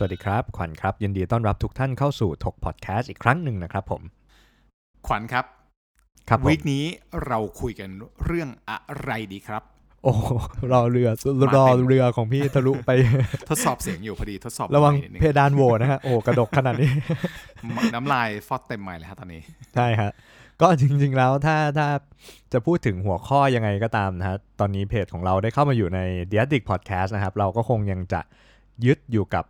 สวัสดีครับ ขวัญครับ ยินดีต้อนรับทุกท่านเข้าสู่ถกพอดแคสต์อีกครั้งหนึ่งนะครับผม ขวัญครับ ครับผมวีคนี้เราคุยกันเรื่องอะไรดีครับ โอ้รอเรือรอเรือของพี่ทะลุไป ทดสอบเสียงอยู่พอดีทดสอบระวังไมค์นิดนึงเพดานโหวนะฮะโอ้กระดกขนาดนี้ น้ำลายฟอดเต็มไมค์เลยฮะตอนนี้ ใช่ฮะก็จริง ๆ แล้วถ้าถ้าจะพูดถึงหัวข้อยังไงก็ตามนะฮะตอนนี้เพจของเราได้เข้ามาอยู่ใน d i a d i c Podcast นะครับ เราก็คงยังจะยึดอยู่กับ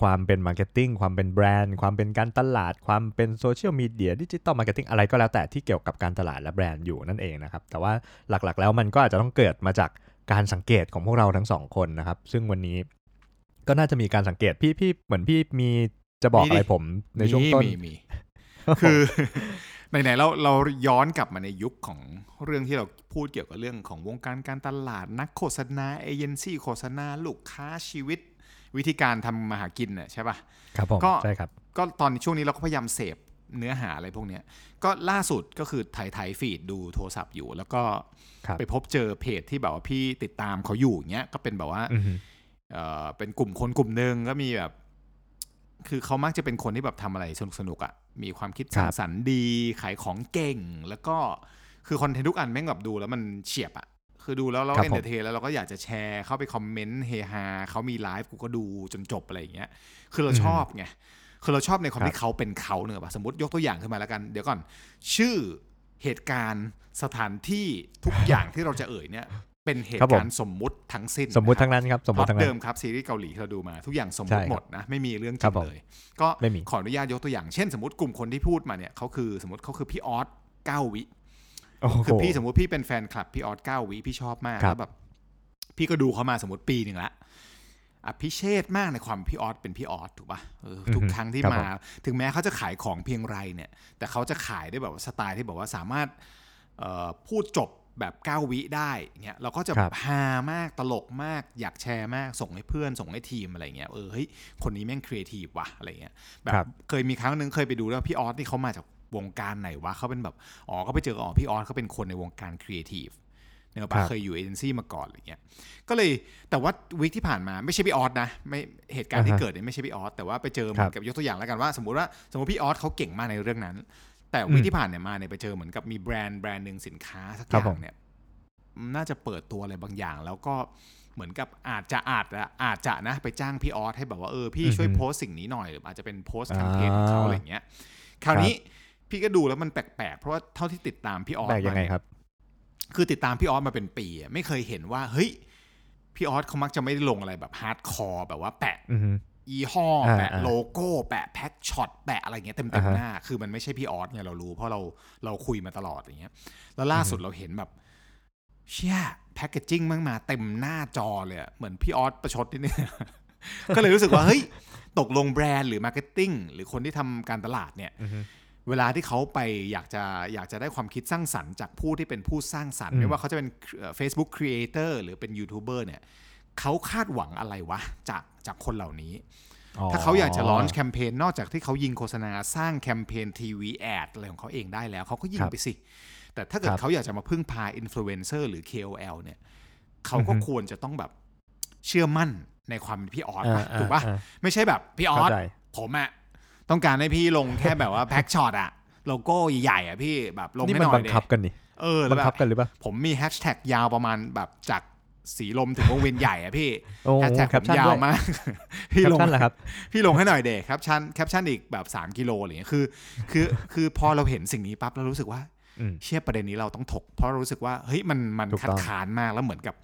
ความเป็น marketing ความเป็นแบรนด์ ความเป็นการตลาด ความเป็น social media digital marketing อะไรก็แล้วแต่ที่เกี่ยวกับการตลาดและแบรนด์อยู่นั่นเองนะครับ แต่ว่าหลักๆแล้วมันก็อาจจะต้องเกิดมาจากการสังเกตของพวกเราทั้งสองคนนะครับ ซึ่งวันนี้ก็น่าจะมีการสังเกตพี่พี่เหมือนพี่มีจะบอกมีดิอะไรผมในช่วงต้นมีมีคือไหนๆเราเราย้อนกลับมาในยุคของเรื่องที่เราพูดเกี่ยวกับเรื่องของวงการการตลาดนักโฆษณาเอเจนซี่โฆษณาลูกค้าชีวิต วิธีการทำมาหากินน่ะใช่ปะครับผมก็ใช่ครับก็ตอนช่วงนี้เราก็พยายามเสพเนื้อหาอะไรพวกเนี้ยก็ล่าสุดก็คือถ่ายถ่ายฟีดดูโทรศัพท์อยู่ แล้วก็ครับไปพบเจอเพจที่แบบว่าพี่ติดตามเขาอยู่อย่างเงี้ยก็เป็นแบบว่าอือฮึเออเป็นกลุ่มคนกลุ่มหนึ่งก็มีแบบ คือเขามักจะเป็นคนที่แบบทำอะไรสนุกสนุกๆอะ่ะมีความคิดสร้างสรรค์ดี ขายของเก่ง แล้วก็คือคอนเทนต์ทุกอันแม่งแบบดูแล้วมันเฉียบอะ่ะ คือดูแล้วเราครับเอนผมเตอร์เทนแล้วเราก็อยากจะแชร์เข้าไปคอมเมนต์เฮฮาเขามีไลฟ์กูก็ดูจนจบอะไรอย่างเงี้ย คือเราชอบไงคือเราชอบในความครับที่เขาเป็นเขาเนอะป่ะสมมติยกตัวอย่างขึ้นมาแล้วกัน เดี๋ยวก่อน ชื่อเหตุการณ์สถานที่ทุกอย่างที่เราจะเอ่ยเนี่ยเป็นเหครัตุบผมการณ์สมมุติทั้งสิ้น สมมุตินะคทั้รับงนั้นครับสมพมุล็อติตทั้งนั้เดินมครับซีรีส์เกาหลีที่เราดูมาทุกอย่างสมมใช่ติครับหมดนะไม่มีเรื่องจครัริบงผมเลยก็ไม่มีขออนุญาตยกตัวอย่างเช่น สมมติกลุ่มคนที่พูดมาเนี่ยเขาคือสมมติเขาคือพี่ออสเก้าวิโอ้โห คือพี่สมมติพี่เป็นแฟนคลับพี่ออสเก้าวิพี่ชอบมากครับแล้วแบบ พี่ก็ดูเขามาสมมติปีหนึ่งละอภิเชษมากในความพี่ออสเป็นพี่ออสถูกปะเออทุกอือฮึครั้งที่ครับมาผมถึงแม้เขาจะขายของเพียงไรเนี่ย แต่เขาจะขายได้แบบว่าสไตล์ที่บอกว่าสามารถเอ่อพูดจบแบบเก้าวิได้เงี้ยเราก็จะครับฮามากตลกมากอยากแชร์มากส่งให้เพื่อนส่งให้ทีมอะไรเงี้ยเออเฮ้ยคนนี้แม่งครีเอทีฟว่ะอะไรเงี้ยแบบครับเคยมีครั้งหนึ่งเคยไปดูแล้วพี่ออสนี่เขามาจาก วงการไหนวะเขาเป็นแบบอ๋อก็ไปเจออ๋อพี่ออสเขาเป็นคนในวงการครีเอทีฟเนี่ยปะครับเคยอยู่เอเจนซี่มาก่อนอะไรเงี้ยก็เลยแต่ว่า week ที่ผ่านมาไม่ใช่พี่ออสนะไม่เหตุการณ์ที่อ่าฮะเกิดเนี่ยไม่ใช่พี่ออสแต่ว่าไปเจอเหครับกับยกตัวอย่างแล้วกันว่า สมมติว่าสมมติพี่ออสเขาเก่งมากในเรื่องนั้น แต่วีคอืมที่ผ่านเนี่ยมาเนี่ยไปเจอเหมือนกับมีแบรนด์แบรนด์หนึ่งสินค้าสักอครับผมเนี่ยน่าจะเปิดตัวอะไรบางอย่าง แล้วก็เหมือนกับอาจจะอาจจะอาจจะนะไปจ้างพี่ออสให้แบบว่าเออพี่ช่วยอือฮึโพสต์สิ่งนี้หน่อยหรืออาจจะเป็นโพสต์แคมเปญของเขาอ่าอะไรเงี้ยคราวนี้ พี่ก็ดูแล้วมันแปลกๆ เพราะว่าเท่าที่ติดตามพี่ออสแปลกยังไงมาเนี่ยครับ คือติดตามพี่ออสมาเป็นปีอะไม่เคยเห็นว่า เฮ้ย พี่ออสเขามักจะไม่ได้ลงอะไรแบบ hardcore แบบว่าแปะอือฮึยี่ห้ออ่าแปะอ่าโลโก้ แปะ pack shot แปะอะไรเงี้ยเต็มอ่าเต็มฮะหน้า คือมันไม่ใช่พี่ออสเนี่ยเรารู้เพราะเราเราคุยมาตลอดอย่างเงี้ย แล้วล่าสุดเราเห็นแบบ เชี่ย packaging มั่งมาเต็มหน้าจอเลยอะเหมือนพี่ออสประชดนิดนึงก็เลยรู้สึกว่าเฮ้ยตกลงแบรนด์หรือ marketing หรือคนที่ทำการตลาดเนี่ยอือฮึ เวลาที่เขาไปอยากจะอยากจะได้ความคิดสร้างสรรค์จากผู้ที่เป็นผู้สร้างสรรค์อืมไม่ว่าเขาจะเป็นเอ่อ Facebook Creator หรือเป็นยูทูบเบอร์เนี่ยเขาคาดหวังอะไรวะ จากจากคนเหล่านี้ ถ้าเขาอยากจะ launch แคมเปญนอกจากที่เขายิงโฆษณาสร้างแคมเปญทีวีแอดอะไรของเขาเองได้แล้วเขาก็ยิงครับไปสิ แต่ถ้าเกิดครับเขาอยากจะมาพึ่งพาอินฟลูเอนเซอร์หรือ KOL เนี่ยเขาก็อือฮึควรจะต้องแบบเชื่อมั่นในความเป็นพี่ออสอ่าปะถูกปะอ่าไม่ใช่แบบพี่ออสเข้าใจผมอะ ต้องการให้พี่ลงแค่แบบว่า pack shot อะโลโก้ใหญ่ๆอะพี่แบบลงนี่ให้มันหน่อบัยงคับกันนี่เออแล้บัวงแบคับกันหรือเปล่าผมมีแฮชแท็กยาวประมาณแบบจากสีลมถึงวงเวียนใหญ่อะพี่โอ้แฮชแท็กแค ผมชั่นยาด้วยยาวมากแคพี่ลงเหรอครับ พี่ลงให้หน่อยเด caption caption อีกแบบ 3 กิโลอะไรเงี้ยคือ คือคือพอเราเห็นสิ่งนี้ปั๊บเรารู้สึกว่าอืมเชื่อประเด็นนี้เราต้องถก เพราะเรารู้สึกว่าเฮ้ยมันมันต้องถูกคัดค้านมากแล้วเหมือนกับ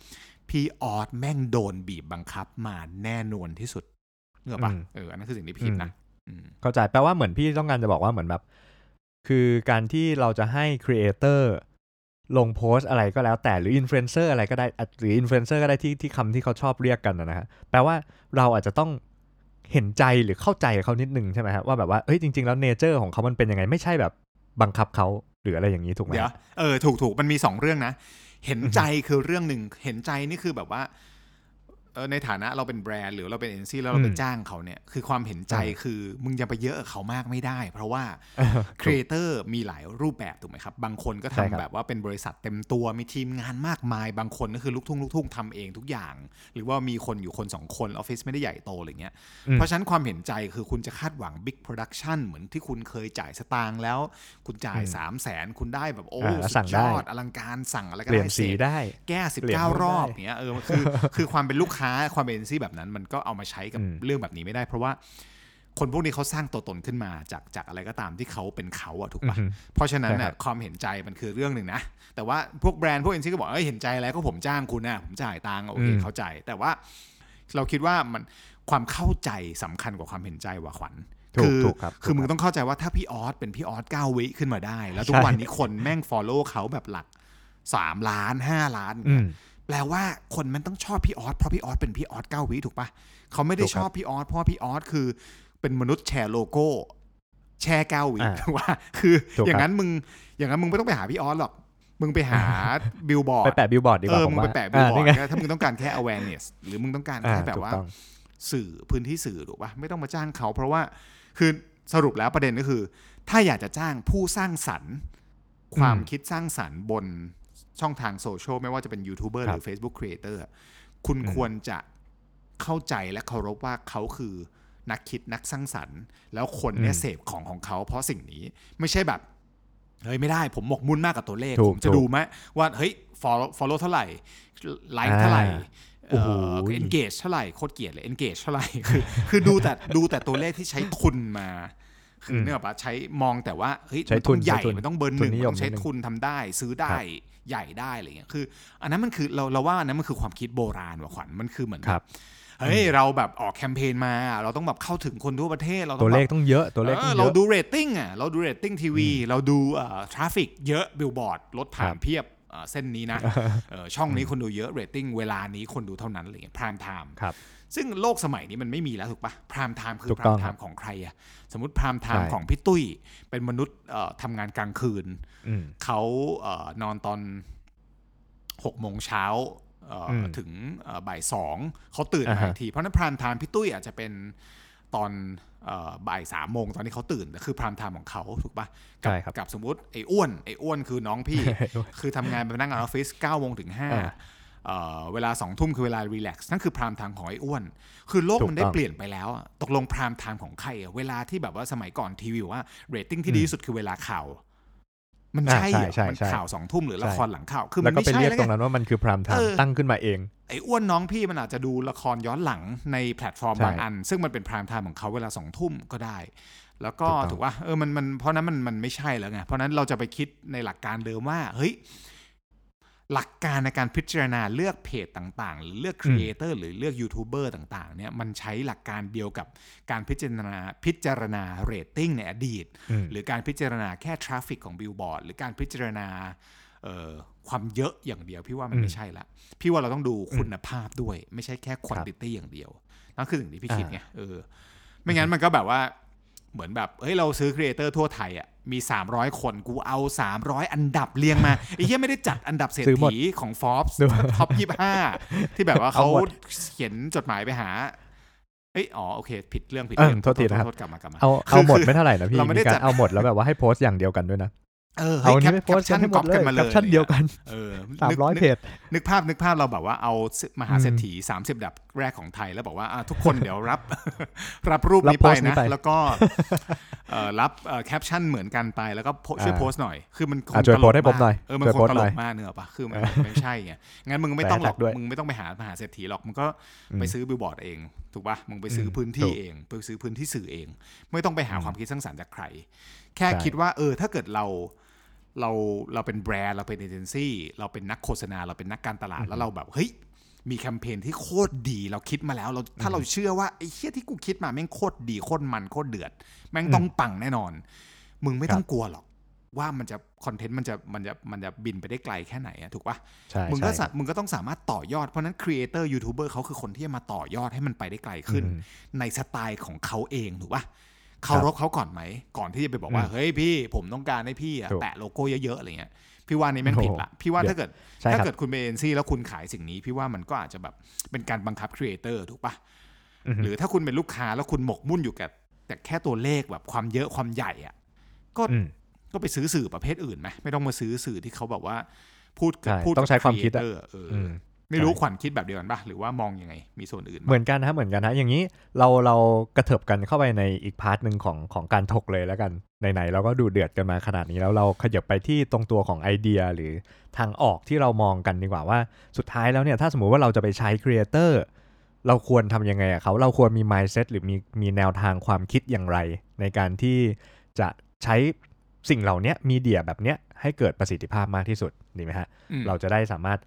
พี่ออสแม่งโดนบีบบังคับมาแน่นอนที่สุดเนกอะปะเอออันนั้นคือสิ่งที่พี่คิดนะอืม เข้าใจแปลว่าเหมือนพี่ต้องการจะบอกว่าเหมือนแบบ คือการที่เราจะให้ creator ลงโพสต์อะไรก็แล้วแต่หรืออินฟลูเอนเซอร์อะไรก็ได้หรืออินฟลูเอนเซอร์ก็ได้ที่ที่คำที่เขาชอบเรียกกันนะฮะแปลว่าเราอาจจะต้องเห็นใจหรือเข้าใจเขานิดนึงใช่ไหมครับว่าแบบว่าเอ้ยจริง ๆ แล้ว nature ของเขามันเป็นยังไงไม่ใช่แบบบังคับเขาหรืออะไรอย่างนี้ถูกไหมเดี๋ยวเออถูกถูกมันมีสองเรื่องนะ เห็นใจคือเรื่องหนึ่งเห็นใจนี่คือแบบว่า ในฐานะเราเป็นแบรนด์หรือเราเป็นเอเจนซี่แล้วเราไปจ้างเขาเนี่ยคือความเห็นใจคือมึงจะไปเยอะกับเขามากไม่ได้ เพราะว่าครีเอเตอร์มีหลายรูปแบบถูกไหมครับ บางคนก็ใช่ทำครับแบบว่าเป็นบริษัทเต็มตัวมีทีมงานมากมาย บางคนก็คือลูกทุ่งลูกทุ่งทำเองทุกอย่าง หรือว่ามีคนอยู่คนสองคนออฟฟิศไม่ได้ใหญ่โตอะไรเงี้ยเพราะฉะนั้นความเห็นใจคือคุณจะคาดหวัง big production เหมือนที่คุณเคยจ่ายสตางค์แล้ว คุณจ่ายสามแสนคุณได้แบบโอ้อ่าแล้วสุสั่ดยอดอลังการสั่งได้สั่งอะไรก็เปลี่ยนได้สีเสร็จได้ แก้สิบเปลี่ยนเก้านู่นรอบได้เนี้ยเออมันคือคือความเป็นลูกค้าความเป็นเอเจนซี่แบบนั้น มันก็เอามาใช้กับเรื่องแบบนี้ไม่ได้ เพราะว่าคนพวกนี้เขาสร้างตัวตนขึ้นมาจากจากอะไรก็ตามที่เขาเป็นเขาอะถูกปะอือฮึเพราะฉะนั้นใช่ครับน่ะความเห็นใจมันคือเรื่องหนึ่งนะ แต่ว่าพวกแบรนด์พวกเอ็นซีก็บอกเอ้ยเห็นใจแล้วก็ผมจ้างคุณนะผมจ่ายตังค์โอเคเข้าใจ แต่ว่าเราคิดว่ามันความเข้าใจสำคัญกว่าความเห็นใจว่ะขวัญถูกคือครับคือมึงต้องเข้าใจว่าถ้าพี่ออสเป็นพี่ออสเก้าวิขึ้นมาได้ แล้วทุกวันนี้คนแม่งฟอลโล่เขาแบบหลักสามล้านห้าล้าน แปลว่าคนมันต้องชอบพี่ออสเพราะพี่ออสเป็นพี่ออสเก้าวิถูกปะเขาไม่ได้ถูกคชรับอบพี่ออสเพราะว่าพี่ออสคือ เป็นมนุษย์แชร์โลโก้แชร์เก้าวิอ่าถูกปะคือถูกครับอย่างนั้นมึงอย่างนั้นมึงไม่ต้องไปหาพี่ออสหรอกมึงไปหาบิลบอร์ดไปแปะบิลบอร์ดดีกเอว่าอผมึมงว่าไปแปะบิลบอร์นี่ดไงถ้ามึงต้องการแค่ awareness หรือมึงต้องการอ่าแค่แบบถูกว่าต้องสื่อพื้นที่สื่อถูกปะไม่ต้องมาจ้างเขา เพราะว่าคือสรุปแล้วประเด็นก็คือ ถ้าอยากจะจ้างผู้สร้างสรรค์ ความอืมคิดสร้างสรรค์บน ช่องทางโซเชียลไม่ว่าจะเป็นยูทูบเบอร์คหรับรือ Facebook Creator อะคุณอืมควรจะเข้าใจและเคารพว่าเขาคือนักคิดนักสร้างสรรค์ แล้วคนเนี่ยเสพของของเขา เพราะสิ่งนี้ไม่ใช่แบบเฮ้ยไม่ได้ผมหมกมุ่นมากกับตัวเลขถูกผมจะถูกดูไหมว่าเฮ้ย follow follow เท่าไหร่ไลค์เท่าไหร่อ่าโอ้โหเอ่อ engage เท่าไหร่โคตรเกลียดเลย engage เท่าไหร่คือคือดูแต่ดูแต่ตัวเลขที่ใช้ทุนมา คือมเนื่องปะใช้มองแต่ว่าเฮ้ยใช้มันต้องทุนใหญ่ใช้ทุนมันต้องเบอร์หทุนึ่นงนิมันยมต้องใช้นิดนึงทุนทำได้ ซื้อได้ครับใหญ่ได้อะไรเงี้ยคือ อันนั้นมันคือเราเราว่าอันนั้นมันคือความคิดโบราณว่ะขวัญมันคือเหมือนครับเฮ้ยเราแบบออกแคมเปญมา เราต้องแบบเข้าถึงคนทั่วประเทศเราต้ตัอวงเลแบขบต้องเยอะตัวเลขเอต้อองเยเราอะดูเรตติ้งอะเราดูเรตติ้งทีวีเราดูเอ่อทราฟิกเยอะบิลบอร์ดรถผ่าคนรับเพียบเอ่อเส้นนี้นะเออช่องนี้คนดูเยอะเรตติ้งเวลานี้คนดูเท่านั้นอะไรเงี้ยพรามไทม์ครับ ซึ่งโลกสมัยนี้มันไม่มีแล้วถูกปะพรามไทม์คือถูกพต้ราอมงไทครับม์ของใครอะสมมติพรามไทม์ใช่ของพี่ตุ้ย เป็นมนุษย์เอ่อทำงานกลางคืนอืมเขาเอ่อนอนตอนหกโมงเช้าเอ่ออืมถึงเอ่อบ่ายสองเขาตื่นอ่ามาฮะอีกที เพราะฉะนั้น prime time พี่ตุ้ยอาจจะเป็นตอนเอ่อบ่ายสามโมงตอนที่เขาตื่นแต่คือ prime time ของเขาถูกปะใช่ครับกับสมมติไอ้อ้วนไอ้อ้วนคือน้องพี่ คือทำงานเป็นพนักงานออฟฟิศ9โมงถึง5อ่า เอ่อเวลา2ทุ่มคือเวลา relax นั่นคือ prime time ของไอ้อ้วน คือโลกมันได้ถูกต้องเปลี่ยนไปแล้วอะตกลง prime time ของใครอะเวลาที่แบบว่าสมัยก่อนทีวีบอกว่าเรตติ้งที่ดีที่สุดคือเวลาข่าว มันอ่าใช่เหรอใช่ใช่มันใช่ข่าวสองทุ่มหรือละครหลังข่าวคือแล้มัวนก็ไม่ไปใช่เรียกแล้วตรงไงนั้นว่ามันคือพรามไทเอม์อตั้งขึ้นมาเองไอ้อ้วนน้องพี่มันอาจจะดูละครย้อนหลังในแพลตฟอร์มใช่บางอัน ซึ่งมันเป็นพรามไทม์ของเขาเวลาสองทุ่มก็ได้แล้วก็ถูกต้องถูกว่าเออมันมันเพราะนั้นมันมันไม่ใช่แล้วไงเพราะนั้นเราจะไปคิดในหลักการเดิมว่าเฮ้ย หลักการในการพิจารณาเลือกเพจต่างๆ หรือเลือกครีเอเตอร์หรือเลือกยูทูบเบอร์ต่างๆเนี่ยมันใช้หลักการเดียวกับการพิจารณาพิจารณาเรตติ้งในอดีตอืมหรือการพิจารณาแค่ traffic ของบิลบอร์ดหรือการพิจารณาเอ่อความเยอะอย่างเดียว พี่ว่ามันอืมไม่ใช่ละ พี่ว่าเราต้องดูคุณภาพด้วย ไม่ใช่แค่ quantity ครับอย่างเดียวนั่นคือสิ่งที่พี่คิดอ่าไงเออไม่งั้นมันก็แบบว่าเหมือนแบบเฮ้ยเราซื้อครีเอเตอร์ทั่วไทยอะ มี 300 คนกูเอา 300 อันดับเรียงมาไอ้เหี้ยไม่ได้จัดอันดับเศรษซื้อหมดฐีของ Forbes ดู top 25ที่แบบว่าเขาเอาหมดเขียนจดหมายไปหาเอ้ยอ๋อ โอเค ผิดเรื่องผิดเออเรื่องโทษทีนะครับโทษกลับมากลับมาเอาคือเอาหมดคือไม่เท่าไหร่นะพี่เราไม่ได้มีกาจัรดเอาหมดแล้วแบบว่าให้โพสต์อย่างเดียวกันด้วยนะ เออเอาเฮ้ยนี้แคปไม่โพสต์แคปชั่นให้หมก๊อดปเลกันยมาเลแคยปชั่นเดียวกันเออสามนึกร้อยนึกเพจนึกภาพนึกภาพเราแบบว่าเอามหาเศรษฐี30ดับแรกของไทยแล้วบอกว่าอะทุกคนเดี๋ยวรับ รับรูปรับนี้ไปโพสต์นี้นะไปแล้วก็เอ่อรับแคปชั่นเหมือนกันไปแล้วก็โพช่วยอ่าโพสต์หน่อย คือมันคงอะช่วยตลโพสกต์ให้ผมหน่อยากเออมันช่วยคโพงสต์ตหลน่อยกมากเนอะปะคือมันมันไม่ใช่ไงงั้นมึงไม่ต้องหรอกแปะแท็กด้วยมึงไม่ต้องไปหามหาเศรษฐีหรอกมึงก็อืมไปซื้อบิลบอร์ดเองถูกปะมึงไปซื้ออมพื้นที่ถูกเองไปซื้อพื้นที่สื่อเอง ไม่ต้องไปหาอืมความคิดสร้างสรรค์จากใคร แค่ใช่คิดว่า เออ ถ้าเกิดเราเราเราเป็นแบรนด์เราเป็นเอเจนซี่เราเป็นนักโฆษณาเราเป็นนักการตลาดแล้วเราแบบเฮ้ยมีแคมเปญที่โคตรดีเราคิดมาแล้วเราถ้าเราเชื่อว่าไอ้เฮียที่กูคิดมาแม่งโคตรดีโคตรมันโคตรเดือด แม่งต้องปังแน่นอน มึงไม่ต้องกลัวหรอก ว่ามันจะคอนเทนต์มันจะมันจะมันจะบินไปได้ไกลแค่ไหนอะถูกปะใช่มึงก็ใช่สะมึงก็ต้องสามารถต่อยอดเพราะฉะนั้นครีเอเตอร์ยูทูบเบอร์เขาคือคนที่จะมาต่อยอดให้มันไปได้ไกลขึ้นอืมในสไตล์ของเขาเองถูกปะ เคารพเขาก่อนไหม ก่อนที่จะไปบอกว่าอืมเฮ้ยพี่ผมต้องการให้พี่อะถูกแปะโลโก้เยอะๆอะไรเงี้ยพี่ว่านี่แม่งผิดละพี่ว่าเดี๋ยวถ้าเกิดใช่ครับเกิดคุณเป็นเอเจนซี่แล้วคุณขายสิ่งนี้ พี่ว่ามันก็อาจจะแบบเป็นการบังคับครีเอเตอร์ถูกปะอือฮึหรือถ้าคุณเป็นลูกค้าแล้วคุณหมกมุ่นอยู่กับแต่แค่ตัวเลขแบบความเยอะความใหญ่อะก็อืมก็ไปซื้อสื่อประเภทอื่นไหมไม่ต้องมาซื้อสื่อที่เขาแบบว่า พูดกับใช่พูดต้องใช้ความคิดอะเอเออออืม ไม่รู้ใช่ขวัญคิดแบบเดียวกันปะหรือว่ามองยังไง มีส่วนอื่นปะเหมือนกันนะครับเหมือนกันนะอย่างนี้เราเรากระเถิบกันเข้าไปในอีก part หนึ่งของของการถกเลยแล้วกันไหนๆเราก็ดูเดือดกันมาขนาดนี้แล้วเราขยับไปที่ตรงตัวของไอเดียหรือทางออกที่เรามองกันดีกว่าว่าสุดท้ายแล้วเนี่ยถ้าสมมุติว่าเราจะไปใช้ครีเอเตอร์เราควรทำยังไงอะเขาเราควรมี mindset หรือมีมีแนวทางความคิดอย่างไร ในการที่จะใช้สิ่งเหล่านี้มีเดียแบบเนี้ยให้เกิดประสิทธิภาพมากที่สุดดีไหมฮะอืมเราจะได้สามารถ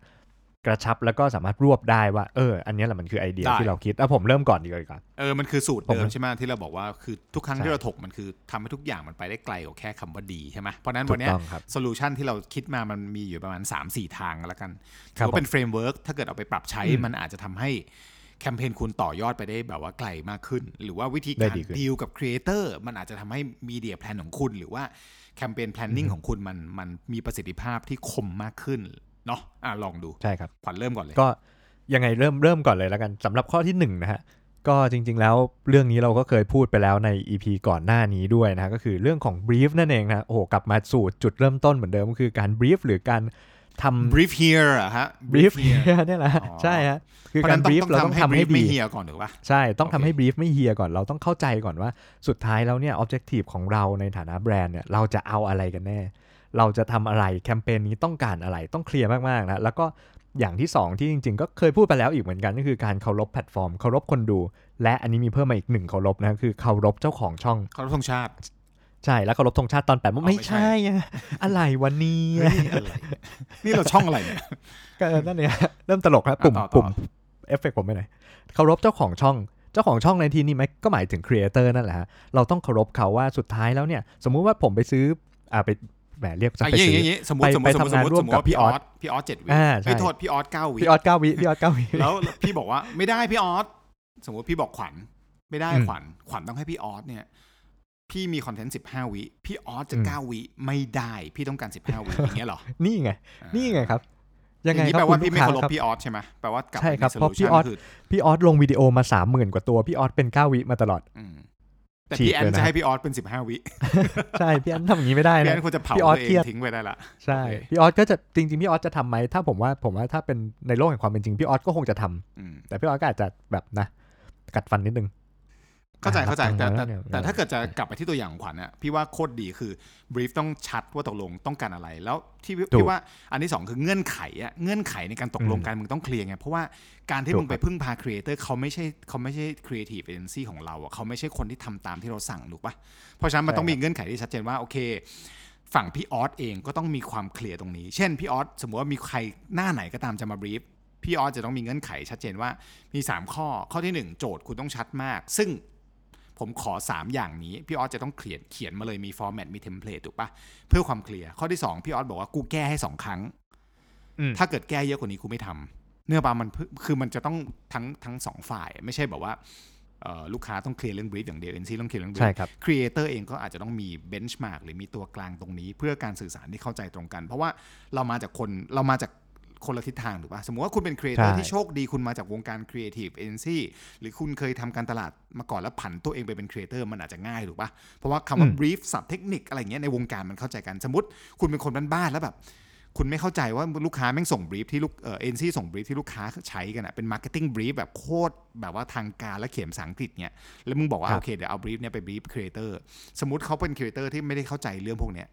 กระชับแล้วก็สามารถรวบได้ว่าเอออันเนี้ยแหละมันคือไอเดียได้ที่เราคิดอะผมเริ่มก่อนดีกว่าดีกว่าเออมันคือสูตรผมเดิมใช่ไหมที่เราบอกว่าคือทุกครั้งใช่ที่เราถกมันคือทำให้ทุกอย่างมันไปได้ไกลกว่าแค่คำว่าดีใช่ไหมเพราะฉะนั้นถูวันกเนี้ยต้องครับโซลูชันที่เราคิดมามันมีอยู่ประมาณ 3 4 ทางแล้วกันครับอว่าเป็น framework ถ้าเกิดเอาไปปรับใช้อืมมันอาจจะทำให้แคมเปญคุณต่อยอดไปได้แบบว่าไกลมากขึ้น ได้ดีขึ้นหรือว่าวิธีการดีลกับครีเอเตอร์มันอาจจะทำให้ media plan ของคุณ หรือว่า campaign planning อืมของคุณมันมันมีประสิทธิภาพที่คมมากขึ้น เนาะอะลองดูใช่ครับขวัญเริ่มก่อนเลย ก็ยังไงเริ่มเริ่มก่อนเลยแล้วกันสำหรับข้อที่หนึ่งนะฮะก็จริง ๆ แล้วเรื่องนี้เราก็เคยพูดไปแล้วใน EP ก่อนหน้านี้ด้วยนะฮะก็คือเรื่องของ brief นั่นเองนะโอ้โหกลับมาสู่จุดเริ่มต้นเหมือนเดิมก็คือการ brief หรือการทำ brief here อะฮะ brief here เนี่ยแหละฮะอ๋อใช่ฮะคือเพราะกาฉะรนั้นต้อง brief ต้องเราต้องทำทำให้ให้ brief ไม่ดีเฮียก่อนถูกปะใช่ต้องทำโอเคให้ brief ไม่เฮียก่อนเราต้องเข้าใจก่อนว่าสุดท้ายแล้วเนี่ย objective ของเราในฐานะแบรนด์เนี่ยเราจะเอาอะไรกันแน่ เราจะทำอะไรแคมเปญนี้ต้องการอะไรต้องเคลียร์มากๆนะแล้วก็อย่างที่ 2 ที่จริง ๆ ก็เคยพูดไปแล้วอีกเหมือนกันก็คือการเคารพแพลตฟอร์มเคารพคนดู และอันนี้มีเพิ่มมาอีกหนึ่งเคารพนะคือเคารพเจ้าของช่องเคารพธงชาติ ใช่แล้วเคารพธงชาติตอนแปดโมงอ๋อไม่ไม่ใช่ใช่อะอะไรวันนี้เฮ้ยอะไรนี่เราช่องอะไรเนี่ยก็นั่นเนี่ยเริ่มตลกครับปุ่มอะต่อต่อปุ่มเอฟเฟกผมไปไหนอยเคารพเจ้าของช่องเจ้าของช่องในที่นี้ไหมก็หมายถึงครีเอเตอร์นั่นแหละฮะเราต้องเคารพเขาว่าสุดท้ายแล้วเนี่ย สมมุติว่าผมไปซื้ออ่าไปแหมเรียกจะอะไปอย่างซื้องี้อย่างงี้สมมติไปสมมติไปสมมติทำงานสมมติร่วมสมมติกับว่าพี่พี่ออออสสพี่ออสเจ็ดวิอ่าใช่พี่โทษพี่ออสเก้าวิพี่ออสเก้าวิพี่ออสเก้าวิแล้วพี่บอกว่าไม่ได้พี่ออสสมมติพี่บอกขวัญ ไม่ได้อืมขวัญขวัญต้องให้พี่ออสเนี่ยพี่มีคอนเทนต์สิบห้าวิ พี่ออสจะอืมเก้าวิไม่ได้พี่ต้องการสิบห้าวิอย่างเงี้ยเหรอ นี่ไงอ่านี่ไงครับ ยังไงอย่างนี้คแปรัลบคุว่าณลูพี่กไม่ค้าเคารพครับพี่ออสใช่ไหมแปลว่ากลับใช่ครับไปเพราะพี่ solution ออสคือพี่ออสลงวิดีโอมาสามหมื่นกว่าตัว พี่ออสเป็นเก้าวิมาตลอดอืม แต่ฉีกพี่แอนเลยนะจะให้พี่ออสเป็นสิบห้าวิ ใช่ พี่อันทำอย่างนี้ไม่ได้พี่แอนะนควรจะเผาพี่ออสตัวเอเครียงดทิ้งไปได้ละใช่โอเคพี่ออสก็จะจริงๆพี่ออสจะทำไหมถ้าผมว่าผมว่าถ้าเป็นในโลกแห่งความเป็นจริงพี่ออสก็คงจะทำอืมแต่พี่ออสก็อาจจะแบบนะ กัดฟันนิดนึง เข้าใจอะเข้าใจรับแต่ฟังแต่มาล้วแต่เนี่ยถ้าเกิดจะกลับไปที่ตัวอย่างของขวัญเนี่ยพี่ว่าโคตรดีคือ brief ต้องชัดว่าตกลงต้องการอะไร แล้วที่พี่ถูกพี่ว่าอันที่สองคือเงื่อนไขอะเงื่อนไขในการตกลงอืมกันมึงต้องเคลียร์ไงเพราะว่าการที่ถูกมึงไปพึ่งพาครีเอเตอร์เขาไม่ใช่เขาไม่ใช่ครีเอทีฟเอเจนซี่ของเราอะเขาไม่ใช่คนที่ทำตามที่เราสั่งถูกปะเพราะฉะนั้นมันใช่ต้องมีครับเงื่อนไขที่ชัดเจนว่าโอเคฝั่งพี่ออสเองก็ต้องมีความเคลียร์ตรงนี้ เช่นพี่ออสสมมติว่ามีใครหน้าไหนก็ตามจะมา brief พี่ออสจะต้องมีเงื่อนไขชัดเจนว่ามี 3 ข้อ ข้อที่ 1 โจทย์คุณต้องชัดมาก ซึ่ง ผมขอ 3 อย่างนี้ พี่ออสจะต้องเขียนเขียนมาเลยมีฟอร์แมตมี template ถูกปะเพื่อความเคลียร์ข้อที่ 2 พี่ออสบอกว่ากูแก้ให้ 2 ครั้งอืมถ้าเกิดแก้เยอะกว่านี้กูไม่ทำนึกออกปะมันเพื่อคือมันจะต้องทั้งทั้งสองฝ่าย ไม่ใช่แบบว่าเอ่อลูกค้าต้องเคลียร์เรื่อง brief อย่างเดียวเอเจนซี่ต้องเคลียร์เรื่อง brief ใช่ครับครีเอเตอร์เองก็อาจจะต้องมี benchmark หรือมีตัวกลางตรงนี้ เพื่อการสื่อสารที่เข้าใจตรงกัน เพราะว่าเรามาจากคนเรามาจาก คนละทิศทางถูกปะสมมติว่าคุณเป็นครีเอเตอร์ใช่ที่โชคดีคุณมาจากวงการครีเอทีฟเอเจนซี่หรือคุณเคยทำการตลาดมาก่อนแล้วผันตัวเองไปเป็นครีเอเตอร์มันอาจจะง่ายถูกปะเพราะว่าคำว่าอืม brief ศัพท์เทคนิคอะไรเงี้ยในวงการมันเข้าใจกันสมมติคุณเป็นคนบ้านๆแล้วแบบคุณไม่เข้าใจว่าลูกค้าแม่งส่ง brief ที่ลูกเออเอเจนซี่ส่ง brief ที่ลูกค้าใช้กันอะเป็น marketing brief แบบโคตรแบบว่าทางการและเขียนภาษาอังกฤษเนี่ยแล้วมึงบอกว่าครับโอเคเดี๋ยวเอา brief เนี่ยไป brief ครีเอเตอร์สมมติเขาเป็นครีเอเตอร์ที่ไม่ได้เข้าใจเรื่องพวกเนี้ย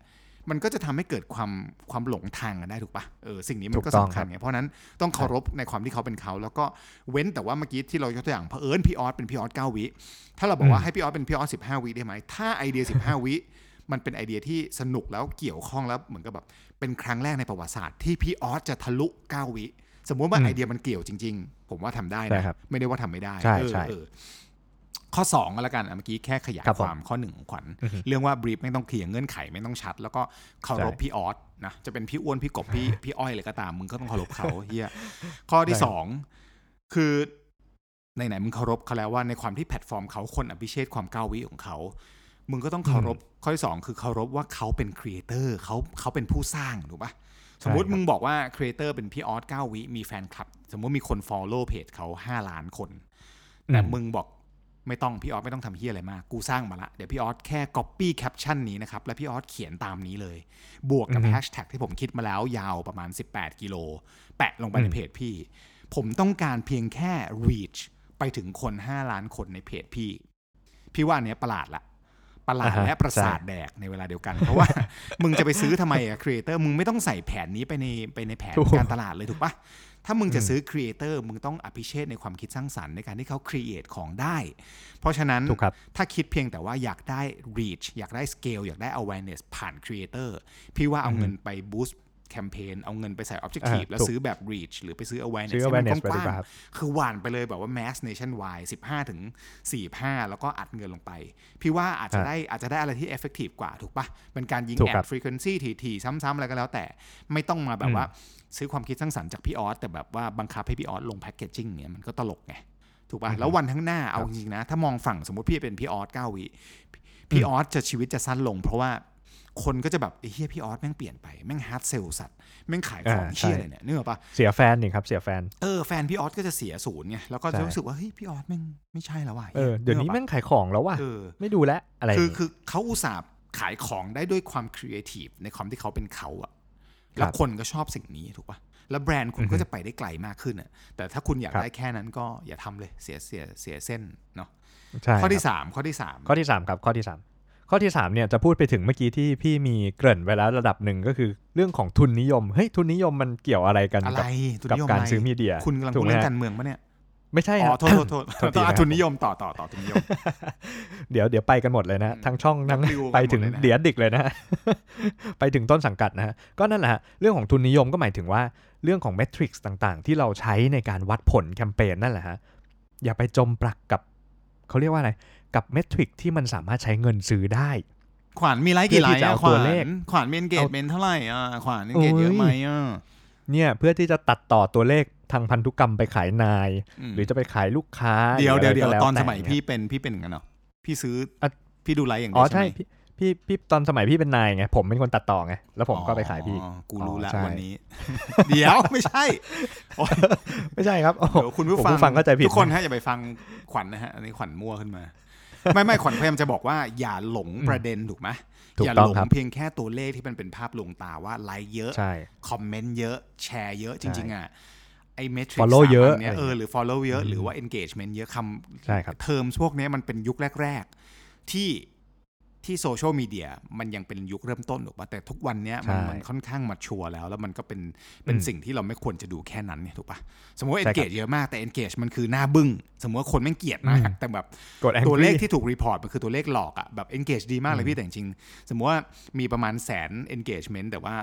มันก็จะทำให้เกิดความความหลงทางกันได้ถูกปะเออสิ่งนี้มันก็ถูกต้องสำคัญไงเพราะฉะนั้นต้องเคารพในความที่เขาเป็นเขา แล้วก็เว้นแต่ว่าเมื่อกี้ที่เรายกตัวอย่างเผอิญพี่ออสเป็นพี่ออสเก้าวิ ถ้าเราบอกว่าให้พี่ออสเป็นพี่ออสสิบห้าวิได้ไหมถ้าไอเดียสิบห้าวิมันเป็นไอเดียที่สนุกแล้วเกี่ยวข้องแล้วเหมือนกับแบบเป็นครั้งแรกในประวัติศาสตร์ที่พี่ออสจะทะลุ9วิสมมติว่าอืมไอเดียมันเกี่ยวจริง ๆ ผมว่าทำได้ใช่นะครับไม่ได้ว่าทำไม่ได้ใช่เออใช่เออ ข้อ2ก็แล้วกันอะเมื่อกี้แค่ขยายครับผมความข้อหนึ่งของขวัญอือฮึเรื่องว่า brief ไม่ต้องเคลียร์เงื่อนไขไม่ต้องชัด แล้วก็เคารพใช่พี่ออสนะจะเป็นพี่อ้วนพี่กบพี่พี่อ้อยเลยก็ตามมึงก็ต้องเคารพเขาเหี้ยข้อที่ใช่สองคือไหนๆมึงเคารพเขาแล้วว่าในความที่แพลตฟอร์มเขาคน appreciate ความเก้าวิของเขามึงก็ต้องเคารพข้อที่สองคือเคารพว่าเขาเป็นครีเอเตอร์เขาเขาเป็นผู้สร้างถูกปะสมมติใช่ครับมึงบอกว่าครีเอเตอร์เป็นพี่ออสเก้าวิมีแฟนคลับ สมมติมีคน follow เพจเขาห้าล้านคน แต่อืมมึงบอก ไม่ต้องพี่ออสไม่ต้องทำเหี้ยอะไรมาก กูสร้างมาละ เดี๋ยวพี่ออสแค่ copy caption นี้นะครับ แล้วพี่ออสเขียนตามนี้เลย บวกกับอือฮึแฮชแท็กที่ผมคิดมาแล้วยาวประมาณ 18 กิโล แปะลงไปในอืมเพจพี่ ผมต้องการเพียงแค่ reach ไปถึงคน 5 ล้านคนในเพจพี่ พี่ว่าอันเนี้ยประหลาดละ ประหลาดอ่าฮะและประสาทใช่แดกในเวลาเดียวกัน เพราะว่ามึงจะไปซื้อทำไมอะครีเอเตอร์มึงไม่ต้องใส่แผนนี้ไปในไปในแผนถูกการตลาดเลยถูกปะถ้ามึงจะอืมซื้อครีเอเตอร์มึงต้อง appreciate ในความคิดสร้างสรรค์ในการที่เขา create ของได้ เพราะฉะนั้นถูกครับถ้าคิดเพียงแต่ว่าอยากได้ reach อยากได้ scale อยากได้ awareness ผ่าน creator พี่ว่าเอาอือฮึเงินไป boost แคมเปญเอาเงินไปใส่ objective อ่าแล้วถูกซื้อแบบ reach หรือไปซื้อ awareness ซื้อให้มัน awareness ไปกดีว้างดีกว่าครับๆคือหวานไปเลยแบบว่า mass nationwide 15 ถึง 45 แล้วก็อัดเงินลงไป พี่ว่าอาจจะฮะได้อาจจะได้อะไรที่ effective กว่าถูกปะเป็นการยิงถูกแอครัดบ frequency ถี่ๆซ้ำๆอะไรก็แล้วแต่ไม่ต้องมาแบอืมว่าซื้อความคิดสร้างสรรค์จากพี่ออสแต่แบบว่าบังคับให้พี่ออสลง packaging เนี่ยมันก็ตลกไงถูกป่ะแล้ววันข้างหน้าเอาจริงๆนะ ถ้ามองฝั่งสมมติพี่เป็นพี่ออสเก้าวิพี่ออสจะชีวิตจะสั้นลง เพราะว่า คนก็จะแบบไอ้เหี้ยพี่ออสแม่งเปลี่ยนไปแม่ง hard sell สัตว์แม่งขายของอ่าเชี่ยใช่อะไรเนี่ยนึกออกปะเสียแฟนนี่ครับเสียแฟนเออแฟนพี่ออสก็จะเสียศูนย์ไงแล้วก็ใช่จะรู้สึกว่าเฮ้ยพี่ออสแม่งไม่ใช่แล้วว่ะเออเดี๋ยวนี้นึกออกปะแม่งขายของแล้วว่ะเออไม่ดูแล้วอะไรคืออย่างงี้คือเขาอุตส่าห์ขายของได้ด้วยความครีเอทีฟในความที่เขาเป็นเขาอะแล้วคนก็ชอบสิ่งนี้ถูกปะแล้วแบรนด์คุณอือฮึก็จะไปได้ไกลมากขึ้นอะแต่ถ้าคุณอยากครับได้แค่นั้นก็อย่าทำเลยเสียเสียเสียเส้นเนาะใช่ข้อที่ครับสามข้อที่สามข้อที่สามครับข้อที่สาม ข้อที่สามเนี่ยจะพูดไปถึงเมื่อกี้ที่พี่มีเกริ่นไว้แล้วระดับหนึ่งก็คือเรื่องของทุนนิยมเฮ้ยทุนนิยมมันเกี่ยวอะไรกันอะไรกับทุนกับนิยมการอะไรซื้อมีเดีย คุณกำลังถูพูกดไหมเรื่องฮะการเมืองปะเนี่ยไม่ใช่อ๋คอรับโทษโทษโทษโทษทีอะนะครับทุนนิยมต่อต่อต่อทุนนิยม เดี๋ยวเดี๋ยวไปกันหมดเลยนะอืมทั้งช่องทั้งนักรีวิวกันไปถึงหมดเลยนะเดียดิกเลยนะไปถึงต้นสังกัดนะฮะก็นั่นแหละฮะเรื่องของทุนนิยมก็หมายถึงว่าเรื่องของเมทริกซ์ต่างๆ ที่เราใช้ในการวัดผลแคมเปญนั่นแหละฮะอย่าไปจมปลักกับเขาเรียกว่าอะไร กับเมทริกที่มันสามารถใช้เงินซื้อได้ ขวานมีไลค์กี่ไลเพื่อที่ค์จะอะเอาขตัววานเลขขวานมีเอนเกจเมนเท่าไหร่อะขวานเอนเกจเยอะไหมอะเนี่ยเพื่อที่จะตัดต่อตัวเลขทางพันธุกรรมไปขายนายมหรือจะไปขายลูกค้า เดี๋ยวหรืเดี๋ยวอะไรเดี๋ยวก็แตอนสมัยแพี่เป็นพี่เป็นอย่างนั้นเหรอพี่ซื้ออะพี่ดูไลค์อย่างอ๋เดีอยวใช่ใช่ไหมพี่พี่พี่ตอนสมัยพี่เป็นนายไงผมเป็นคนตัดต่อไงแล้วผมก็ไปขายพี่อ๋อกูรู้อ๋อแล้วใช่วันนี้ เดี๋ยวไม่ใช่โอ๊ยไม่ใช่ครับโอ้โหเดี๋ยวคุณผู้ผมฟังผู้ฟังเข้าใจผิดทุกคนนะฮะอย่าไปฟังขวัญนะฮะอันนี้ขวัญมั่วขึ้นมา ไม่ไม่ขวัญพยายามจะบอกว่าอย่าหลงประเด็นถูกไหมถูกอย่าต้หองลงครับเพียงแค่ตัวเลขที่มันเป็นภาพลวงตาว่าไลค์เยอะใช่คอมเมนต์เยอะแชร์เยอะจริง ๆอะไอ้เมทริก Follow เยอะเนี่ยอะไรเออเงี้ยหรือ follow เยอะอืมหรือว่า engagement เยอะใช่ครับคำเทอมพวกเนี้ยมันเป็นยุคแรก ๆ ที่ ที่โซเชียลมีเดียมันยังเป็นยุคเริ่มต้นถูกป่ะแต่ทุกวันเนี้ยมันใช่มันค่อนข้าง mature แล้ว แล้วมันก็เป็นเป็นอืมสิ่งที่เราไม่ควรจะดูแค่นั้นเนี่ยถูกป่ะสมมติว่าใช่ครับ engage เยอะมากแต่ engage มันคือหน้าบึ้ง สมมติว่าคนแม่งเกลียดมากอืมแต่แบบกด angry ตัวเลขที่ถูก report มันคือตัวเลขหลอกอะแบบ engage ดีมากเลยอืมพี่แต่จริงๆสมมติว่ามีประมาณแสน engagement แต่ว่า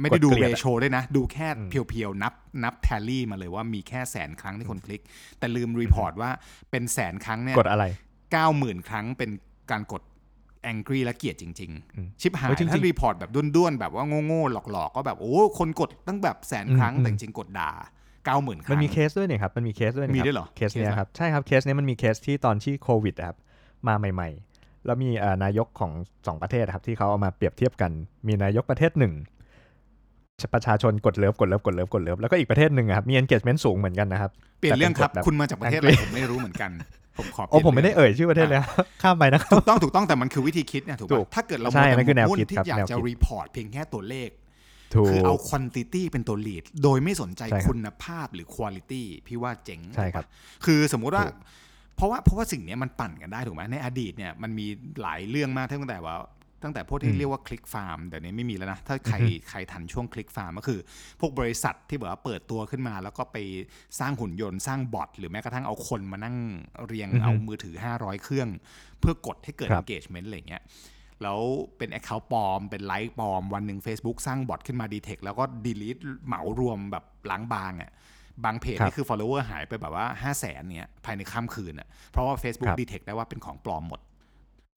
ไม่ได้ดูกดเกลียดอะไรโชด้วยนะ ดูแค่อืม pure ๆ นับนับ tally มาเลยว่ามีแค่แสนครั้งที่คนคลิก แต่ลืม report ว่าเป็นแสนครั้งเนี่ยกดอะไรเก้าหมื่นครั้งเป็นการกด angry และเกลียดจริงอืมๆชิบหายเฮ้ยจริงๆถ้า report แบบด้วนๆ แบบว่าโง่ๆ หลอกๆ ก็แบบโอ้คนกดตั้งแบบแสนครั้งอืมแต่จริงๆกดด่าเก้าหมื่นคมันรั้งมีเคสด้วยเนี่ยครับมันมีเคสด้วยนะครับมีด้วยเหรอเคสเนี้ยเคสอะไรครับใช่ครับเคสเนี้ยมันมีเคสที่ตอนที่โควิดอะครับมาใหม่ ๆ แล้วมีเอ่อนายกของสองประเทศครับที่เขาเอามาเปรียบเทียบกัน มีนายกประเทศหนึ่งประชาชนกดเลิฟกดเลิฟกดเลิฟกดเลิฟแล้วก็อีกประเทศหนึ่งอะครับมี engagement สูงเหมือนกันนะครับเปลี่ยนเรื่องครับแต่เป็นกฎแบบคุณมาจากประเทศอะไร Angry ผมไม่รู้เหมือนกัน ผมขอเปโอ้ลี่ยนโอ้ผมไม่ได้เรื่องเอ่ยชื่อประเทศเลยครับข้ามไปนะครับถูกต้องถูกต้องแต่มันคือวิธีคิดเนี่ยถูกถูป่ะถ้าเกิดเราใช่มัวนั่นคือแนวคิดที่ครับมุ่งอยากแนวคิดจะ report เพียงแค่ตัวเลขถูกคือเอา quantity เป็นตัว lead โดยไม่สนใจใช่ครับคุณภาพหรือ quality พี่ว่าเจ๋งใช่ครับถูกปะคือสมมุติว่าถูกเพราะว่าเพราะว่าสิ่งเนี้ยมันปั่นกันได้ถูกไหมในอดีตเนี่ยมันมีหลายเรื่องมากตั้งแต่ว่า ตั้งแต่พวกที่เรียกว่า click farm แต่นี้ไม่มีแล้วนะ ถ้าใครใครทันช่วง click farm ก็คือ พวกบริษัทที่แบบว่าเปิดตัวขึ้นมา แล้วก็ไปสร้างหุ่นยนต์สร้างบอทหรือแม้กระทั่งเอาคนมานั่งเรียงอือฮึเอามือถือ 500 เครื่อง เพื่อกดให้เกิดครับ engagement อะไรเงี้ยแล้วเป็น Account ปลอม เป็นไลค์ปลอม วันหนึ่ง Facebook สร้างบอทขึ้นมา detect แล้วก็ delete เหมารวมแบบล้างบางอะ่ะบางเพจครับนี่คือ follower หายไปแบบว่า 5 0 0แสนเนี้ยภายในค่ำคืนอะเพราะว่า Facebook ครับ detect ได้ว่าเป็นของปลอมหมด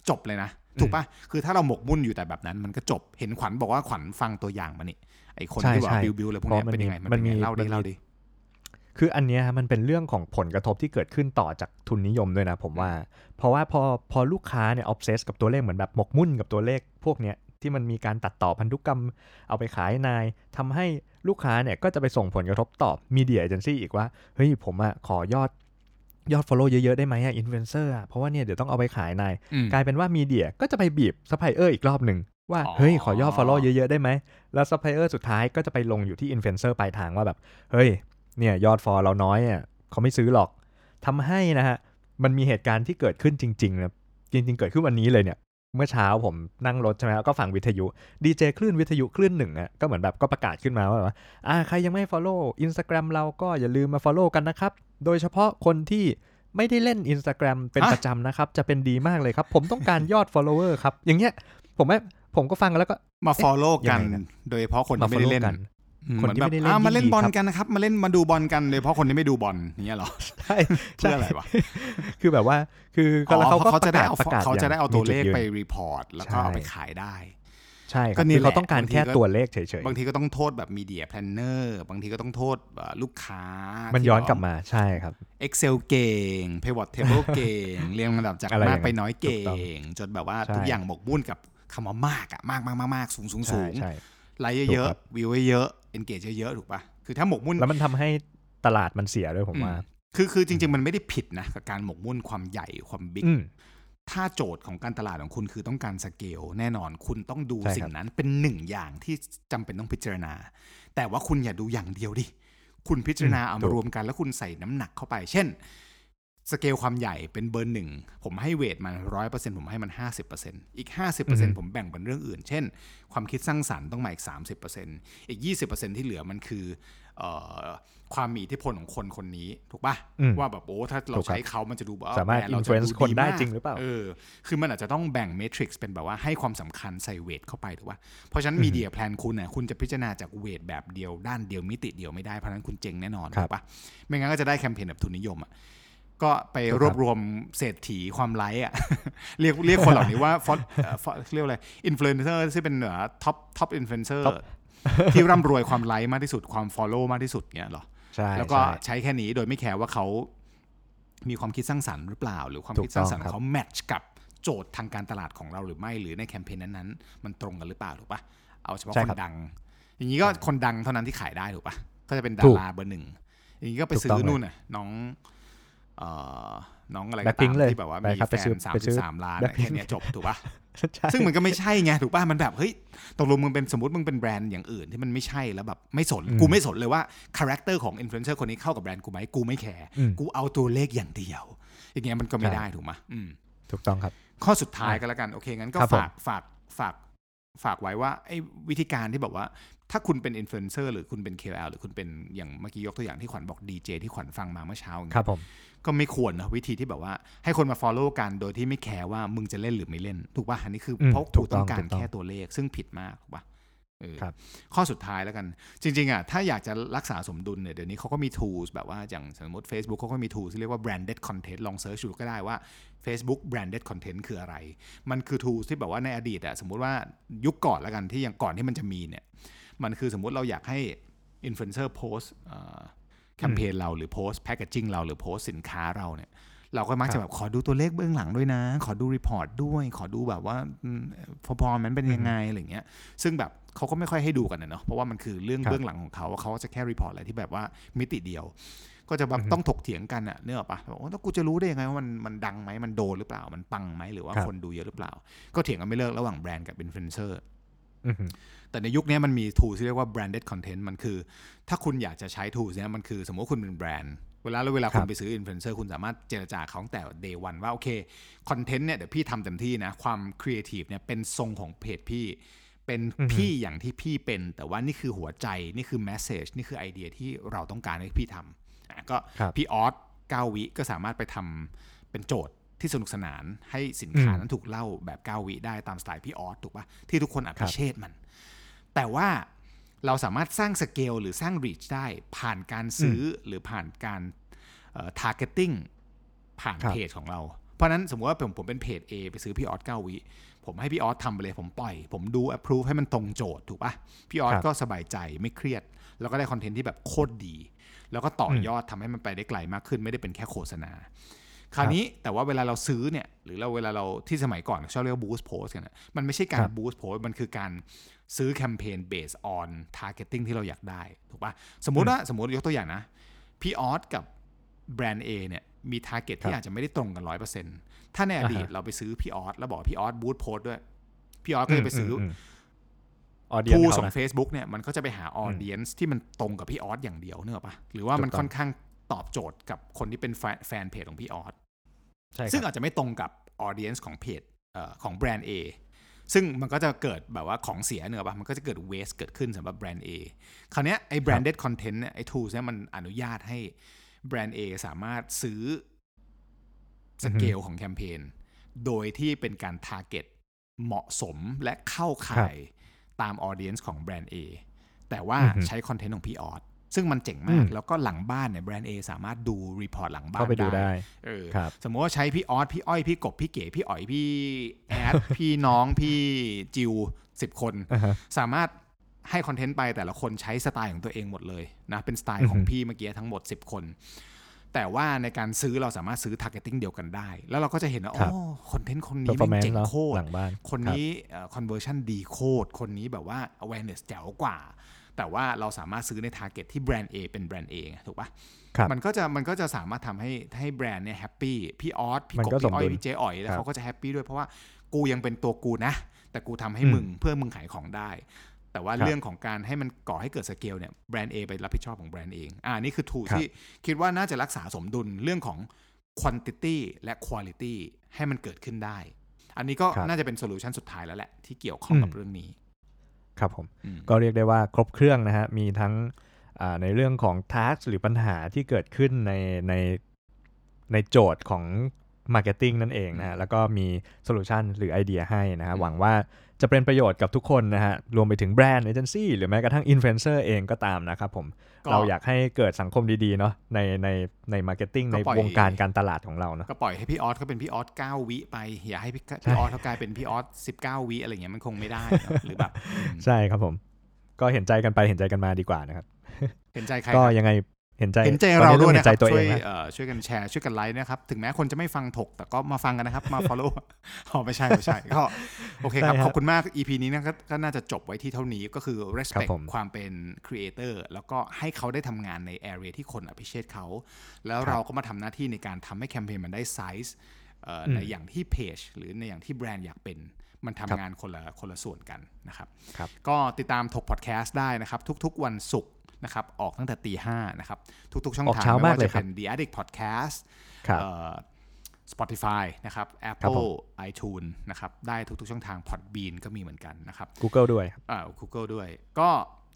จบเลยนะ ถูกปะคือถ้าเราหมกมุ่นอยู่แต่แบบนั้น มันก็จบเห็นขวัญบอกว่าขวัญฟังตัวอย่างมานี่ไอคนใช่ที่ว่าใช่บิวบิวอะไรพวกเพเนี้ราะยเป็นยังไงมัมันนมีเป็นยังไงเล่ามัดินมีเล่าดิคืออันเนี้ยฮะมันเป็นเรื่องของผลกระทบที่เกิดขึ้นต่อจากทุนนิยมด้วยนะผมว่า เพราะว่าพอพอลูกค้าเนี่ยออฟเซสกับตัวเลขเหมือนแบบหมกมุ่นกับตัวเลขพวกเนี้ยที่มันมีการตัดต่อพันธุกรรมเอาไปขายนายทำให้ลูกค้าเนี่ยก็จะไปส่งผลกระทบต่อ media agency อีกว่า เฮ้ยผมอะขอยอด ยอด follow เยอะๆได้ไหมอะอินฟลูเอนเซอร์อะเพราะว่าเนี่ยเดี๋ยวต้องเอาไปขายนายอืมกลายเป็นว่า media ก็จะไปบีบซัพพลายเออร์อีกรอบหนึ่งว่าอ๋อเฮ้ย ขอยอด follow เยอะๆได้ไหม แล้วซัพพลายเออร์สุดท้ายก็จะไปลงอยู่ที่อินฟลูเอนเซอร์ปลายทางว่าแบบ เฮ้ย เนี่ยยอด follow เราน้อยอะเขาไม่ซื้อหรอกทำให้นะฮะ มันมีเหตุการณ์ที่เกิดขึ้นจริงๆนะจริง ๆ เกิดขึ้นวันนี้เลยเนี่ย เมื่อเช้าผมนั่งรถใช่ไหมแล้วก็ฟังวิทยุดีเจคลื่นวิทยุคลื่นหนึ่งอะก็เหมือนแบบก็ประกาศขึ้นมาว่าแบบว่าอ่าใครยังไม่ follow Instagram เราก็อย่าลืมมา follow กันนะครับ โดยเฉพาะคนที่ไม่ได้เล่น Instagram เป็นฮะประจำนะครับ จะเป็นดีมากเลยครับ ผมต้องการยอด follower ครับ อย่างเงี้ย ผมไม่ผมก็ฟังแล้วก็มา follow กันยังไงนะโดยเฉพาะคนมาที่ไม่ได้ follow เล่นกันอืมคนที่เหอไม่ได้เล่นอะมาเล่นยิ่งดีบอลครับกันนะครับ มาเล่นมาดูบอลกันโดยเฉพาะคนที่ไม่ดูบอลอย่างเงี้ยเหรอใช่เพื่ออะไรวะคือแบบว่า คือก็แล้วอ๋อเขาก็เขาจะได้เอาประกาศเขาจะได้เอาย่งตัวมีจุเลขยืนไปรีพอร์ตแล้วก็ใช่เอาไปขายได้ ใช่คก็รับนี่คือเขาแหละต้องการบางทีแค่ก็ตัวเลขเฉยบางทีก็ต้องโทษแบบมีเดียแพลนเนอร์บางทีก็ต้องโทษเอ่อลูกค้าๆมัมันย้อนกลับมาใช่ครับ Excel เก่ง Pivot Table เก่ง เรียงลำดับจากอะไรอมาย่ากงนั้นไปน้อยเก่ถูกต้องงจนแบบว่าใช่ทุกอย่างหมกมุ่นกับคำว่ามากอะมากมากมากมากสูงสูงสูใช่งใช่ไลค์ถูเยกอะครับๆวิวเยอะๆ engage เยอะๆถูกปะคือถ้าหมกมุ่นแล้วมันทำให้ตลาดมันเสียด้วยผมว่าอืมคือคือจริง ๆ มันไม่ได้ผิดนะกับการหมกมุ่นความใหญ่ความบิ๊กอืม ถ้าโจทย์ของการตลาดของคุณคือต้องการสเกลแน่นอนคุณต้องดูใช่ครับสิ่งนั้นเป็นหนึ่งอย่างที่จำเป็นต้องพิจารณา แต่ว่าคุณอย่าดูอย่างเดียวดิ คุณพิจารณาเอามารวมกัน แล้วคุณใส่น้ำหนักเข้าไป เช่น สเกลความใหญ่เป็นเบอร์หนึ่ง ผมให้เวทมันร้อยเปอร์เซ็นผมให้มันห้าสิบเปอร์เซ็นอีกห้าสิบเปอร์เซ็นผมแบ่งเป็นเรื่องอื่น เช่น ความคิดสร้างสรรค์ต้องมาอีกสามสิบเปอร์เซ็นอีกยี่สิบเปอร์เซ็นที่เหลือมันคือเอ่อ ความมีอิทธิพลของคนคนนี้ถูกปะอืมว่าแบบโอ้ถ้าเราถูกครับใช้เขามันจะดูแบบว่สามารถแบนเจะ influence ดูคนได้มากจริงหรือเปล่าเออคือมันอาจจะต้องแบ่ง metrics เป็นแบบว่าให้ความสำคัญใส่ weight เข้าไปถูกป่ะเพราะฉะนั้น media plan คุณเนี่ยคุณจะพิจารณาจาก weight แบบเดียวด้านเดียวมิติเดียวไม่ได้เพราะฉะนั้นคุณเจ๊งแน่นอนครับถูกป่ะไม่งั้นก็จะได้แคมเปญแบบทุนนิยมอะก็ไปถูกครับรวบรวมเศรษฐีความไลค์อะเรียกเรียกคนเหล่านี้ว่าฟอนเรียกอะไรอินฟลูเอนเซอร์ที่เป็นเหนือท็อปท็อปอินฟลูเอนเซอร์ Top ที่ร่ำรวยความไลค์มากที่สุดความฟอลโล่มากที่สุดเงี้ยเหรอใช่แล้วก็ใช่ใช้แค่นี้โดยไม่แคร์ว่าเขามีความคิดสร้างสรรค์หรือเปล่า หรือความถูกคิดสร้างสรรค์ต้องครับเขาแมทช์กับโจทย์ทางการตลาดของเราหรือไม่หรือในแคมเปญนั้นๆ มันตรงกันหรือเปล่าถูกปะเอาเฉพาะใช่คนครับดัง อย่างนี้ก็คนดังเท่านั้นที่ขายได้ถูกปะก็จะเป็นดาถูกราเบอร์หนึ่งอย่างนี้ก็ไปถูกซื้ต้องอเลยนู่นน่ะน้องเอ่อ น้องอะไรก็ Blackpink ตามเลยที่แบบว่าไปมีครับแฟไปซื้อนสามไปซื้สิอบสามล้าน Blackpink แค่เนี้ยจบถูกปะใช่ซึ่งมันก็ไม่ใช่ไงถูกป่ะมันแบบเฮ้ยตกลงมึงเป็นสมมติมึงเป็นแบรนด์อย่างอื่นที่มันไม่ใช่แล้วแบบไม่สนอืมกูไม่สนเลยว่าคาแรคเตอร์ของอินฟลูเอนเซอร์คนนี้เข้ากับแบรนด์กูไหมกูไม่แคร์อืมกูเอาตัวเลขอย่างเดียว อย่างเงี้ยมันก็ไม่ใช่ได้ถูกไหมอืมถูกต้องครับ ข้อสุดท้ายก็แล้วกันโอเคงั้นก็ครับผมฝากฝากฝากฝากไว้ว่าไอ้วิธีการที่แบบว่า ถ้าคุณเป็นอินฟลูเอนเซอร์หรือคุณเป็น KOL หรือคุณเป็นอย่างเมื่อกี้ยกตัวอย่างที่ขวัญบอกดีเจที่ขวัญฟังมาเมื่อเช้าอย่างคเงี้ยรับผมก็ไม่ควรนะวิธีที่แบบว่า ให้คนมา follow กันโดยที่ไม่แคร์ว่ามึงจะเล่นหรือไม่เล่น ถูกป่ะอันนี้คืออมเพราะถูกูกต้ต้อองงการถูกต้องแค่ตัวเลขซึ่งผิดมากถูกป่ะเออครับข้อสุดท้ายแล้วกัน จริง ๆอะถ้าอยากจะรักษาสมดุลเนี่ยเดี๋ยวนี้เขาก็มี tools แบบว่าอย่างสมมติ Facebook เขาก็มี tools ที่เรียกว่า branded content ลองเซิร์ชดูก็ได้ว่า Facebook branded content คืออะไร มันคือ tools ที่แบบว่าในอดีตอะสมมุติว่ายุคก่อนแล้วกันที่ยังก่อนที่มันจะมีเนี่ย มันคือสมมุติเราอยากให้อินฟลูเอนเซอร์โพสแคมเปญเราหรือโพส packaging เราหรือโพสสินค้าเราเนี่ยเราก็มักครัจะบแบบขอดูตัวเลขเบื้องหลังด้วยนะ ขอดู report ด้วย ขอดูแบบว่าพอพอมันเป็นยังไงอะไรเงี้ย ซึ่งแบบเขาก็ไม่ค่อยให้ดูกันนะเนาะเพราะว่ามันคือเรื่องครับเบื้องหลังของเขาว่าเขาจะแค่ report อะไรที่แบบว่ามิติเดียว ก็จะแบบต้องถกเถียงกันอะนึกออกปะบอกว่าแล้วกูจะรู้ได้ยังไงว่ามันมันดังไหมมันโดนหรือเปล่ามันปังไหมหรือว่าครับคนดูเยอะหรือเปล่า ก็เถียงกันไม่เลิกระหว่างแบรนด์กับอินฟลูเอนเซอร์อือหือ แต่ในยุคนี้มันมี tools ที่เรียกว่า branded content มันคือ ถ้าคุณอยากจะใช้ tools เนี้ยมันคือ สมมติว่าคุณเป็นแบรนด์เวลาเวลาครัคุณบไปซื้ออินฟลูเอนเซอร์คุณสามารถเจรจาเขาตั้งแต่ day one ว่า โอเค คอนเทนต์เนี่ยเดี๋ยวพี่ทำเต็มที่นะ ความครีเอทีฟเนี่ยเป็นทรงของเพจพี่ เป็นพี่อย่างที่พี่เป็น แต่ว่านี่คือหัวใจนี่คือ message นี่คือไอเดียที่เราต้องการให้พี่ทำอะก็ครับพี่ออสเก้าวิก็สามารถไปทำเป็นโจทย์ ที่สนุกสนานให้สินค้าอืมนั้นถูกเล่าแบบเก้าวิได้ตามสไตล์พี่ออสถูกปะที่ทุกคนอัครับเชษมัน แต่ว่าเราสามารถสร้างสเกลหรือสร้าง reach ได้ผ่านการซื้ออหรือผ่านการเอ่อ targeting ผ่านครับเพจของเรา เพราะฉะนั้นสมมติว่าผมผมเป็นเพจ A ไปซื้อพี่ออสเก้าวิ ผมให้พี่ออสทำไปเลยผมปล่อย ผมดู approve ให้มันตรงโจทย์ถูกปะพี่ออสครับก็สบายใจไม่เครียด แล้วก็ได้คอนเทนต์ที่แบบโคตรดี แล้วก็ต่อยอดทำให้มันไปได้ไกลมากขึ้น ไม่ได้เป็นแค่โฆษณา คราวนี้แต่ว่าเวลาเราซื้อเนี่ยหรือเราเวลาเราที่สมัยก่อนชอบเรียกว่า boost post กันนะมันไม่ใช่การครับ boost post มันคือการซื้อแคมเปญ based on targeting ที่เราอยากได้ถูกปะสมมุติว่าสมมติยกตัวอย่างนะ พี่ออสกับแบรนด์ A เนี่ยมี target ที่อาจจะไม่ได้ตรงกันร้อยเปอร์เซ็นต์ถ้าในอดีตอ่าฮะเราไปซื้อพี่ออสแล้วบอกว่าพี่ออส boost post ด้วย พี่ออสก็จะไปซื้ออออเดียนทูเขาของนะ Facebook เนี่ยมันก็จะไปหาออเดียนที่มันตรงกับพี่ออสอย่างเดียวเนกอะปะหรือว่ามันถูกต้องค่อนข้างตอบโจทย์กับคนที่เป็นแฟนแฟนเพจของพี่ออสใช่ครับ ซึ่งอาจจะไม่ตรงกับออเดียนของเพจเอ่อของแบรนด์ A ซึ่งมันก็จะเกิดแบบว่าของเสียเนกอะปะมันก็จะเกิดเวสเกิดขึ้นสำหรับแบรนด์ A คราวเนี้ยไอ้ branded content เนี่ยไอ้ tools เนี่ยมันอนุญาตให้แบรนด์ A สามารถซื้อสเกลของแคมเปญโดยที่เป็นการ target เหมาะสมและเข้าข่ายตาม audience ของแบรนด์ A แต่ว่าอือฮึใช้คอนเทนต์ของพี่ออส ซึ่งมันเจ๋งมากอืมแล้วก็หลังบ้านเนี่ยแบรนด์ A สามารถดู report หลังบ้านเข้าไปดูได้เออครับสมมติว่าใช้พี่ออสพี่อ้อยพี่กบพี่เก๋พี่อ๋อยพี่แอดพี่น้องพี่จิวสิบคนอ่าฮะสามารถให้คอนเทนต์ไปแต่ละคนใช้สไตล์ของตัวเองหมดเลยนะเป็นสไตล์ของอือฮึพี่เมื่อกี้ทั้งหมด 10 คน แต่ว่าในการซื้อเราสามารถซื้อ targeting เดียวกันได้ แล้วเราก็จะเห็นว่าครัอ๋บอคอนเทนต์คนนี้แม่ง performance เจ๋งเนาะโคตหรลังบ้านคนนี้เอ่อ conversion ดีโคตรคนนี้แบบว่า awareness แจ๋วกว่า แต่ว่าเราสามารถซื้อใน target ที่แบรนด์ A เป็นแบรนด์ A ไงถูกปะครับมันก็จะมันก็จะสามารถทำให้ให้แบรนด์เนี่ยแฮปปี้พี่ออสพี่มันกบก็สพี่มอ้อดุยลพี่เจ๊อ๋อยแล้วครับเขาก็จะแฮปปี้ด้วยเพราะว่ากูยังเป็นตัวกูนะ แต่กูทำให้อืมมึงเพื่อมึงขายของได้ แต่ว่าครับเรื่องของการให้มันก่อให้เกิดสเกลเนี่ยแบรนด์ A ไปรับผิดชอบของแบรนด์เองอ่านี่คือทูครับที่คิดว่าน่าจะรักษาสมดุลเรื่องของ quantity และ quality ให้มันเกิดขึ้นได้ อันนี้ก็ครับน่าจะเป็นโซลูชันสุดท้ายแล้วแหละที่เกี่ยวข้องกับอืมเรื่องนี้ ครับผมอืมก็เรียกได้ว่าครบเครื่องนะฮะมีทั้งอ่าในเรื่องของ task หรือปัญหาที่เกิดขึ้นในในในโจทย์ของ Marketing นั่นเองนะฮะแล้วก็มีโซลูชันหรือไอเดียให้นะฮะหวังว่าจะเป็นประโยชน์กับทุกคนนะฮะรวมไปถึงแบรนด์เอเจนซี่หรือแม้กระทั่งอินฟลูเอนเซอร์เองก็ตามนะครับผมก็ เราอยากให้เกิดสังคมดีๆเนาะในในในมาร์เก็ตติ้งก็ในปล่อยวงการการตลาดของเราเนาะก็ปล่อยให้พี่ออสเขาเป็นพี่ออส9วิไป อย่าให้พี่พี่ออสเขากลายเป็นพี่ออส19วิอะไรเงี้ยมันคงไม่ได้เนอะหรือแบบอืมใช่ครับผม ก็เห็นใจกันไปเห็นใจกันมาดีกว่านะครับ เห็นใจใครก็ครับยังไง เห็นใจเห็นใจตอเราต้ด้อวยงเห็นะนคใจรับตัวเอช่วยงนะเอ่อช่วยกันแชร์ช่วยกันไลค์นะครับ ถึงแม้คนจะไม่ฟังถก แต่ก็มาฟังกันนะครับ มา follow อ๋อไม่ใช่ไม่ใช่ก็โอเคครับใช่ฮะขอบคุณมาก EP นี้นะก็ก็น่าจะจบไว้ที่เท่านี้ก็คือครับ respect ผมความเป็น creator แล้วก็ให้เขาได้ทำงานใน area ที่คน appreciate เขา แล้วครับเราก็มาทำหน้าที่ในการทำให้แคมเปญมันได้ size เอ่ออมในอย่างที่เพจหรือในอย่างที่แบรนด์อยากเป็นมันครัทำบงานคนละคนละส่วนกันนะครับครับ ก็ติดตามถกพอดแคสต์ได้นะครับ ทุกๆวันศุกร์ นะครับออกตั้งแต่ตีห้านะครับทุกๆช่องออกทางเช้าไม่มากว่าเลยจะครับเป็น The Addict Podcast ครับเอ่อ Spotify นะครับครับ Apple ผม iTunes นะครับได้ทุกๆช่องทาง Podbean ก็มีเหมือนกันนะครับ Google ด้วยครับอ่า Google ด้วย ก็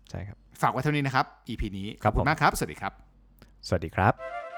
ใช่ครับ ฝากไว้เท่านี้นะครับ EP นี้คขรัอบบคุผมณมากครับ สวัสดีครับ สวัสดีครับ